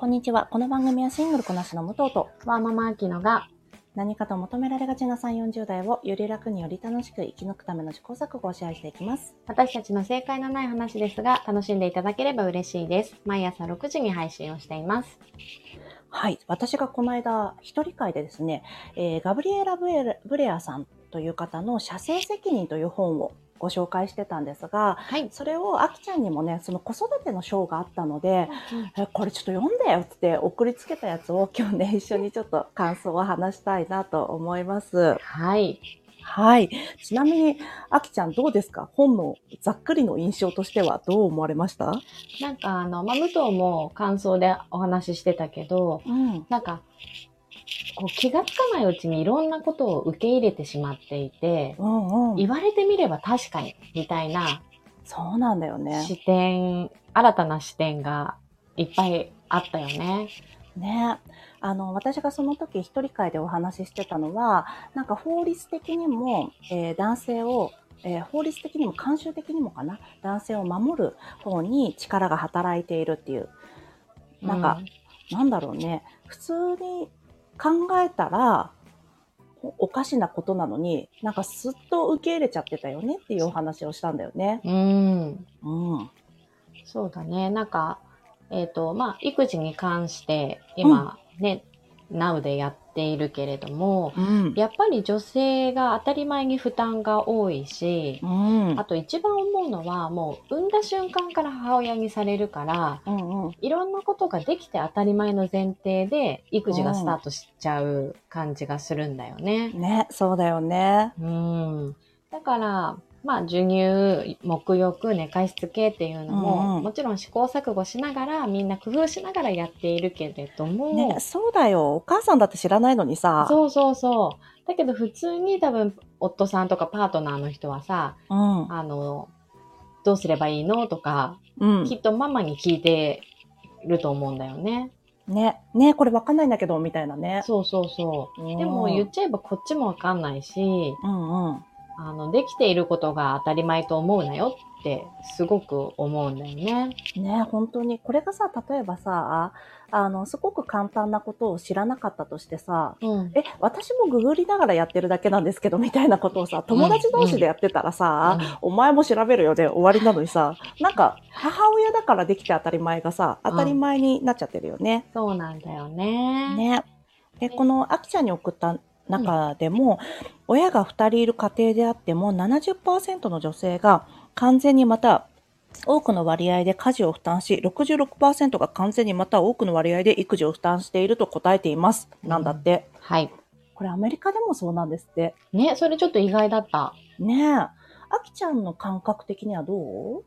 こんにちは。この番組はシングルこなしの武藤とワーママアキノが何かと求められがちな3、40代をより楽により楽しく生き抜くための試行錯誤をシェアしていきます。私たちの正解のない話ですが楽しんでいただければ嬉しいです。毎朝6時に配信をしています。はい。私がこの間、一人会でですね、えーガブリエラ・ブレブレアさんという方の社政責任という本をご紹介してたんですが、はい。それをあきちゃんにもね、その子育ての章があったので、えこれちょっと読んでよって送りつけたやつを今日ね、一緒にちょっと感想を話したいなと思います。はい。はい。ちなみに、あきちゃんどうですか？本のざっくりの印象としてはどう思われました？なんかあの、まあ、武藤も感想でお話ししてたけど、うん。なんか、こう気がつかないうちにいろんなことを受け入れてしまっていて、うんうん。言われてみれば確かに、みたいなそうなんだよね。視点、新たな視点がいっぱいあったよね。ね。あの、私がその時一人会でお話ししてたのは、なんか法律的にも、えー男性を、えー法律的にも慣習的にもかな、男性を守る方に力が働いているっていう。なんか、なんだろうね。普通に考えたら、おおかしなことなのに、なんかすっと受け入れちゃってたよねっていうお話をしたんだよね。うん。うん。そうだね。なんか、えっ、と、まあ、育児に関して、今、ね、Now でやっているけれども、うん。やっぱり女性が当たり前に負担が多いしう、んあ。と一番思うのは、もう産んだ瞬間から母親にされるから、うんうん。いろんなことができて当たり前の前提で、育児がスタートしちゃう感じがするんだよね。ね、そうだよね。うん。だから、まあ、授乳、沐浴、寝かしつけっていうのも、うんうんもちろん試行錯誤しながら、みんな工夫しながらやっているけれども、ね、そうだよ。お母さんだって知らないのにさ。そうそうそう。だけど普通に多分、夫さんとかパートナーの人はさ、うん。あの、どうすればいいのとか、うんき。っとママに聞いてると思うんだよね。ね、ね、これわかんないんだけど、みたいなね。そうそうそう。うんでも言っちゃえばこっちもわかんないし、うんうん。あの、できていることが当たり前と思うなよって、すごく思うんだよね。ね、本当に。これがさ、例えばさ、あの、すごく簡単なことを知らなかったとしてさ、うん。え、私もググりながらやってるだけなんですけど、みたいなことをさ、友達同士でやってたらさ、お前も調べるよで終わりなのにさ、なんか、母親だからできて当たり前がさ、当たり前になっちゃってるよね。そうなんだよね。ね。で、このあきちゃんに送った中でも、親が2人いる家庭であっても70%の女性が完全にまた多くの割合で家事を負担し、66%が完全にまた多くの割合で育児を負担していると答えています。なんだって。はい。これアメリカでもそうなんですって。ね、それちょっと意外だった。ねえ。あきちゃんの感覚的にはどう？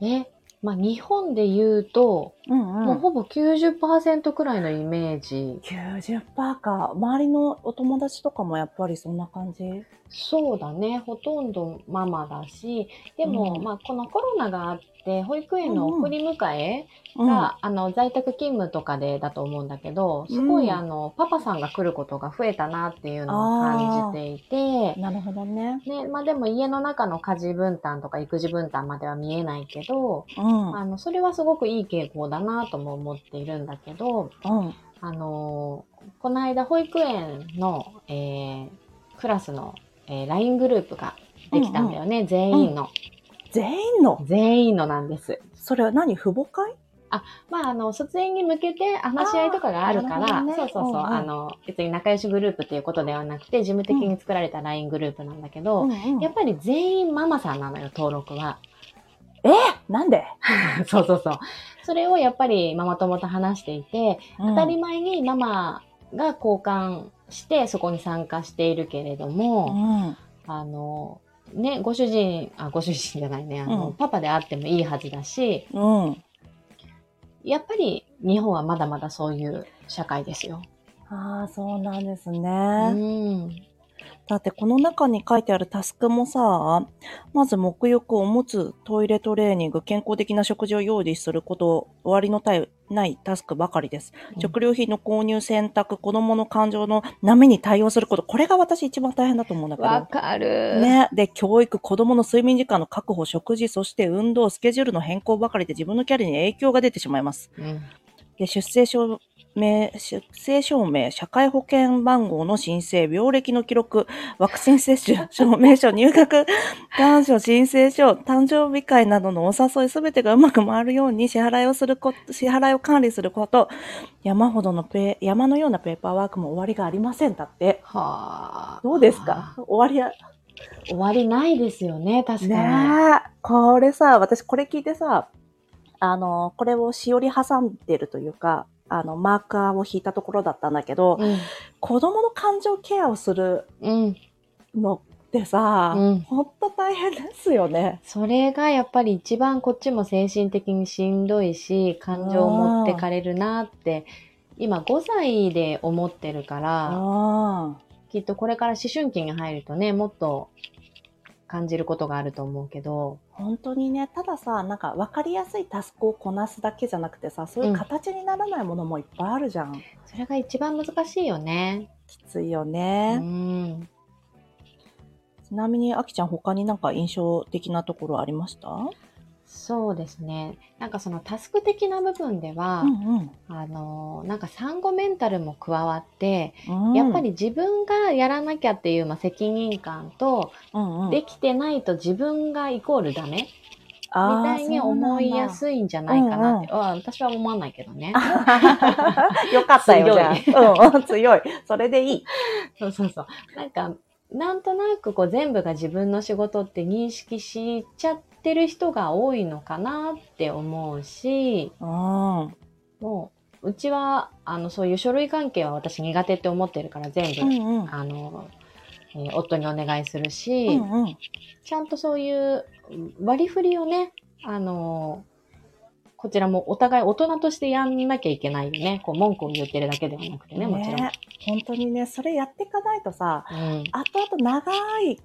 ね。まあ、日本で言うと、うんもうほぼ90%くらいのイメージ。90%か。周りのお友達とかもやっぱりそんな感じ？そうだね。ほとんどママだし、でも、うんまあ、このコロナがあって、保育園の送り迎えうん。が、あの、在宅勤務とかでだと思うんだけど、すごい、うんあの、パパさんが来ることが増えたなっていうのを感じていて、なるほどね。ね、まあでも家の中の家事分担とか育児分担までは見えないけど、うん。あの、それはすごくいい傾向だなとも思っているんだけど、うん。あのーこの間保育園の、えークラスの、えー LINE グループができたんだよね、全員の、全員の？全員のなんです。それは何？父母会？まあ、あの、卒園に向けて話し合いとかがあるから、ね。そうそうそう、うんうん。あの、別に仲良しグループっていうことではなくて、事務的に作られた LINE グループなんだけど、んうんやっぱり全員ママさんなのよ、登録は。え？なんで、そうそうそう。それをやっぱりママ友と話していて、当たり前前にママが交換してそこに参加しているけれどうも、ん。あの、ね、ご主人、あ、ご主人じゃないね、あの、うんパパであってもいいはずだし、うん。やっぱり日本はまだまだそういう社会ですよ。ああ、そうなんですうね。ん。だってこの中に書いてあるタスクもさ、まず沐浴、おむつ、トイレトレーニング、健康的な食事を用意すること、終わりのたいないタスクばかりです。うん食料品の購入、選択、子供の感情の波に対応すること、これが私一番大変だと思うんだけど。わかる。ね。で、教育、子供の睡眠時間の確保、食事、そして運動、スケジュールの変更ばかりで自分のキャリアに影響が出てしまいます。うん。で出生証明、出生証明、社会保険番号の申請、病歴の記録、ワクチン接種、証明書、入学願書、申請書、誕生日会などのお誘いすべてがうまく回るように支払いをすること、支払いを管理すること、山ほどのペー、山のようなペーパーワークも終わりがありません。だって。はあ。どうですか？終わりや、終わりないですよね、確かに。これさ、私これ聞いてさ、あの、これをしおり挟んでるというか、あの、マーカーを引いたところだったんだけど、うん。子供の感情ケアをするうん。のってさ、うんほんと大変ですよね。それがやっぱり一番こっちも精神的にしんどいし、感情を持ってかれるなって、今5歳で思ってるから、あきっとこれから思春期に入るとね、もっと感じることがあると思うけど、本当にね、たださ、なんか分かりやすいタスクをこなすだけじゃなくてさ、そういう形にならないものもいっぱいあるじゃん。それが一番難しいよね。きついようね。ん。ちなみに、あきちゃん他になんか印象的なところありました？そうですね。なんかそのタスク的な部分では、うんあの、なんか産後メンタルも加わって、うん。やっぱり、自分がやらなきゃっていう、まあ、責任感と、うんうん、できてないと自分がイコールダメ？みたいに思いやい。すいんじゃないかなって。あ私は思わないけどね。よかったよ、じゃあ。うん、強い。それでいい。そうそうそう。なんか、なんとなくこう全部が自分の仕事って認識しちゃってる人が多いのかなって思うし、うん。もう、うちは、あの、そういう書類関係は私苦手って思ってるから全部、うんうん。あの、えー夫にお願いするし、うんうん。ちゃんとそういう割り振りをね、あのこちらもお互い大人としてやんなきゃいけないよね。こう文句を言ってるだけではなくてね、もちろん。ね本当にね、それやっていかないとさ、うん、後々長い、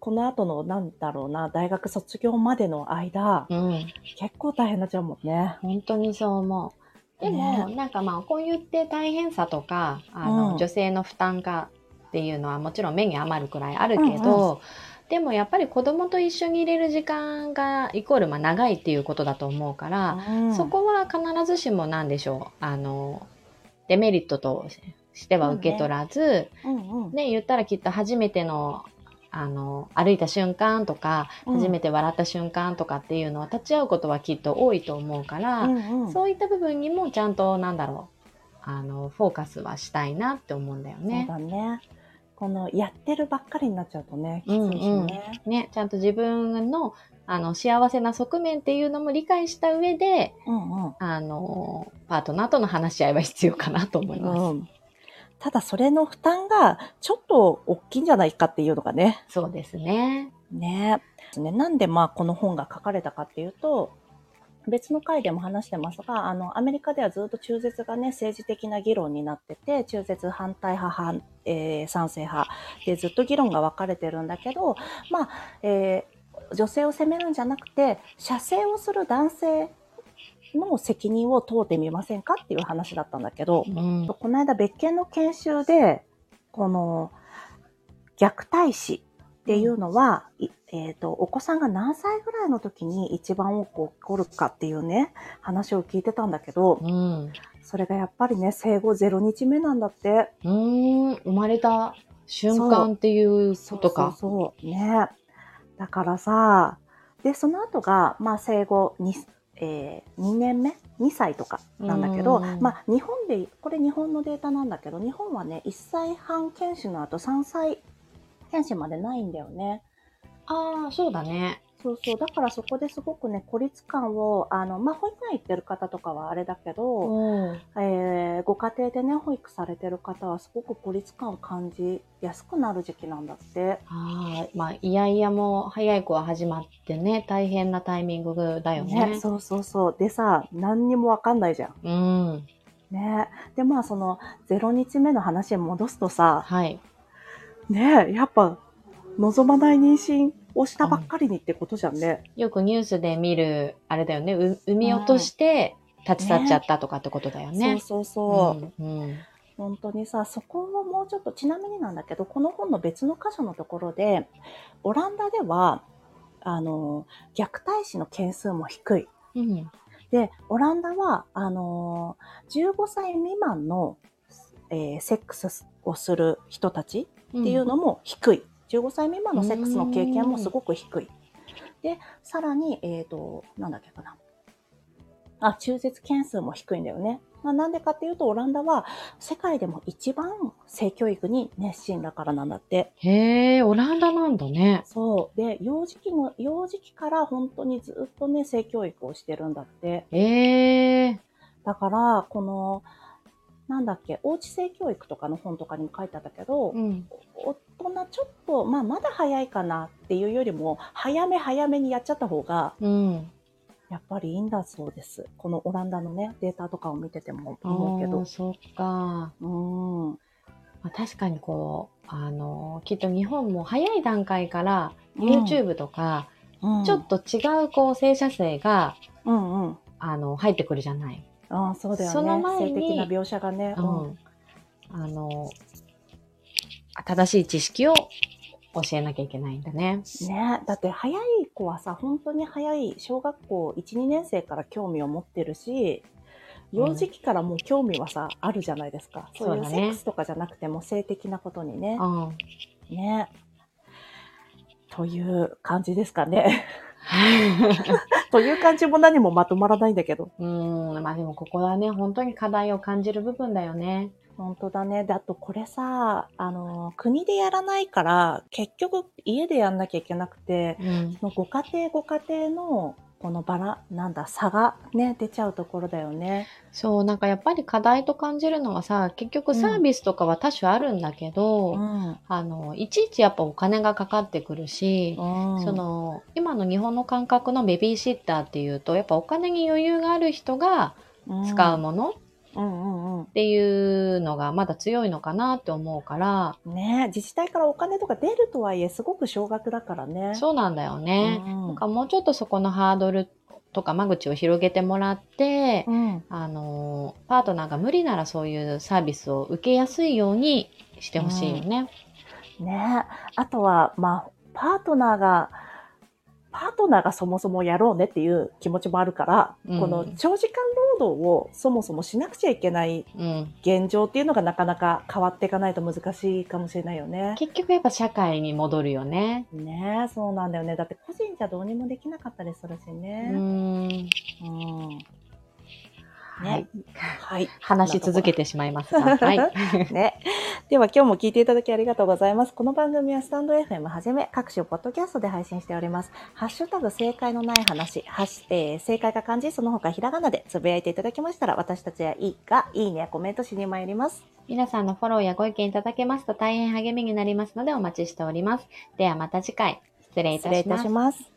この後の、なんだろうな、大学卒業までの間、うん。結構大変になっちゃうもんね。本当にそう思う。でも、なんかまあ、こう言って大変さとか、あの、うん女性の負担がっていうのはもちろん目に余るくらいあるけど、うんでもやっぱり子供と一緒にいれる時間がイコールまあ長いっていうことだと思うから、うんそこは必ずしも何でしょう、あの、デメリットとしては受け取らず、うんうん。ね、言ったらきっと初めての、あの、歩いた瞬間とか、うん初めて笑った瞬間とかっていうのは立ち会うことはきっと多いと思うから、うんうんそういった部分にもちゃんと、なんだろう、あの、フォーカスはしたいなって思うんだよそうね。だね。この、やってるばっかりになっちゃうとね、きついしね。ね、ちゃんと自分の、あの、幸せな側面っていうのも理解した上で、うんうん。あの、パートナーとの話し合いは必要かなと思います。うん。ただ、それの負担が、ちょっと大きいんじゃないかっていうのがね。そうですね。ね。ねなんで、まあ、この本が書かれたかっていうと、別の回でも話してますが、あの、アメリカではずっと中絶がね、政治的な議論になってて、中絶反対派、反えー賛成派でずっと議論が分かれてるんだけど、まあ、えー女性を責めるんじゃなくて、射精をする男性の責任を問うてみませんかっていう話だったんだけど、うん。この間別件の研修で、この虐待死っていうのは、いえっ、と、お子さんが何歳ぐらいの時に一番多く起こるかっていうね、話を聞いてたんだけど、うん。それがやっぱりね、生後0日目なんだって。うーん、生まれた瞬間っていうことか。そうそうそう。ね。だからさ、で、その後が、まあ生後 2, えー、2年目 ?2 歳とかなんだけど、うんまあ日本で、これ日本のデータなんだけど、日本はね、1歳半検診の後3歳検診までないんだよね。ああ、そうだね。そうそう。だからそこですごくね、孤立感を、あの、まあ保育園行ってる方とかはあれだけど、うん。えーご家庭でね、保育されてる方はすごく孤立感を感じやすくなる時期なんだって。ああ、まあ、いやいやも早い子は始まってね、大変なタイミングだよね。ね、そうそうそう。でさ、何にもわかんないじゃん。うん。ね。で、まあその、0日目の話に戻すとさ、はい。ねやっぱ、望まない妊娠をしたばっかりにってことじゃんね。よくニュースで見る、あれだよね、う産み落として立ち去っちゃったとかってことだよね。そうそうそう。うん。うん本当にさ、そこをもうちょっと、ちなみになんだけど、この本の別の箇所のところで、オランダでは、あの、虐待死の件数も低い。うん。で、オランダは、あのー15歳未満の、えーセックスをする人たちっていうのも低い。15歳未満のセックスの経験もすごく低い。で、さらに、えっ、と、なんだっけかな。あ、中絶件数も低いんだよね。まあ、なんでかっていうと、オランダは世界でも一番性教育に熱心だからなんだって。へえ、オランダなんだね。そう。で、幼児期の、幼児期から本当にずっとね、性教育をしてるんだって。ええだから、この、なんだっけ、おうち性教育とかの本とかにも書いてあったけど、うん。大人ちょっと、まあ、まだ早いかなっていうよりも、早め早めにやっちゃった方が、うん。やっぱりいいんだそうです。このオランダのね、データとかを見てても思うけど。そっか。うん。まあ、確かにこう、あの、きっと日本も早い段階から、YouTube とか、うんちょっと違うこう、性差性が、うんうん。あの、入ってくるじゃない。ああ、そうだよね。その前に性的な描写がね。うん。あの、正しい知識を教えなきゃいけないんだね。ねだって早い子はさ、本当に早い小学校1、2年生から興味を持ってるし、幼児期からもう興味はさ、あるじゃないですか。そういうセックスとかじゃなくても性的なことにね。うん。ねという感じですかね。という感じも何もまとまらないんだけど。うん、まあでもここはね、本当に課題を感じる部分だよね。本当だね。で、あとこれさ、あの、国でやらないから、結局家でやんなきゃいけなくて、うん。そのご家庭ご家庭のこのバラ、なんだ、差がね、出ちゃうところだよね。そう、なんかやっぱり課題と感じるのはさ、結局サービスとかは多種あるんだけど、ん。あの、いちいちやっぱお金がかかってくるし、その、今の日本の感覚のベビーシッターっていうと、やっぱお金に余裕がある人が使うものっうんうんうん。ていうのがまだ強いのかなって思うから、ね自治体からお金とか出るとはいえ、すごく少額だからね。そうなんだよね。うんなんかもうちょっとそこのハードルとか間口を広げてもらって、うん。あの、パートナーが無理ならそういうサービスを受けやすいようにしてほしいよね。ねあとは、まあ、パートナーが、パートナーがそもそもやろうねっていう気持ちもあるから、うんこの長時間労働をそもそもしなくちゃいけないうん。現状っていうのがなかなか変わっていかないと難しいかもしれないよね。結局やっぱ社会に戻るよね。ねそうなんだよね。だって個人じゃどうにもできなかったりするしうね。ーん。うん。はいね。はい。話し続けてしまいますが。はい。ね。では今日も聞いていただきありがとうございます。この番組はスタンド FM はじめ各種ポッドキャストで配信しております。ハッシュタグ正解のない話、ハッシュえー正解が漢字、その他ひらがなでつぶやいていただきましたら私たちはいいがいいねやコメントしに参ります。皆さんのフォローやご意見いただけますと大変励みになりますのでお待ちしております。ではまた次回、失礼い失礼いたし。ます。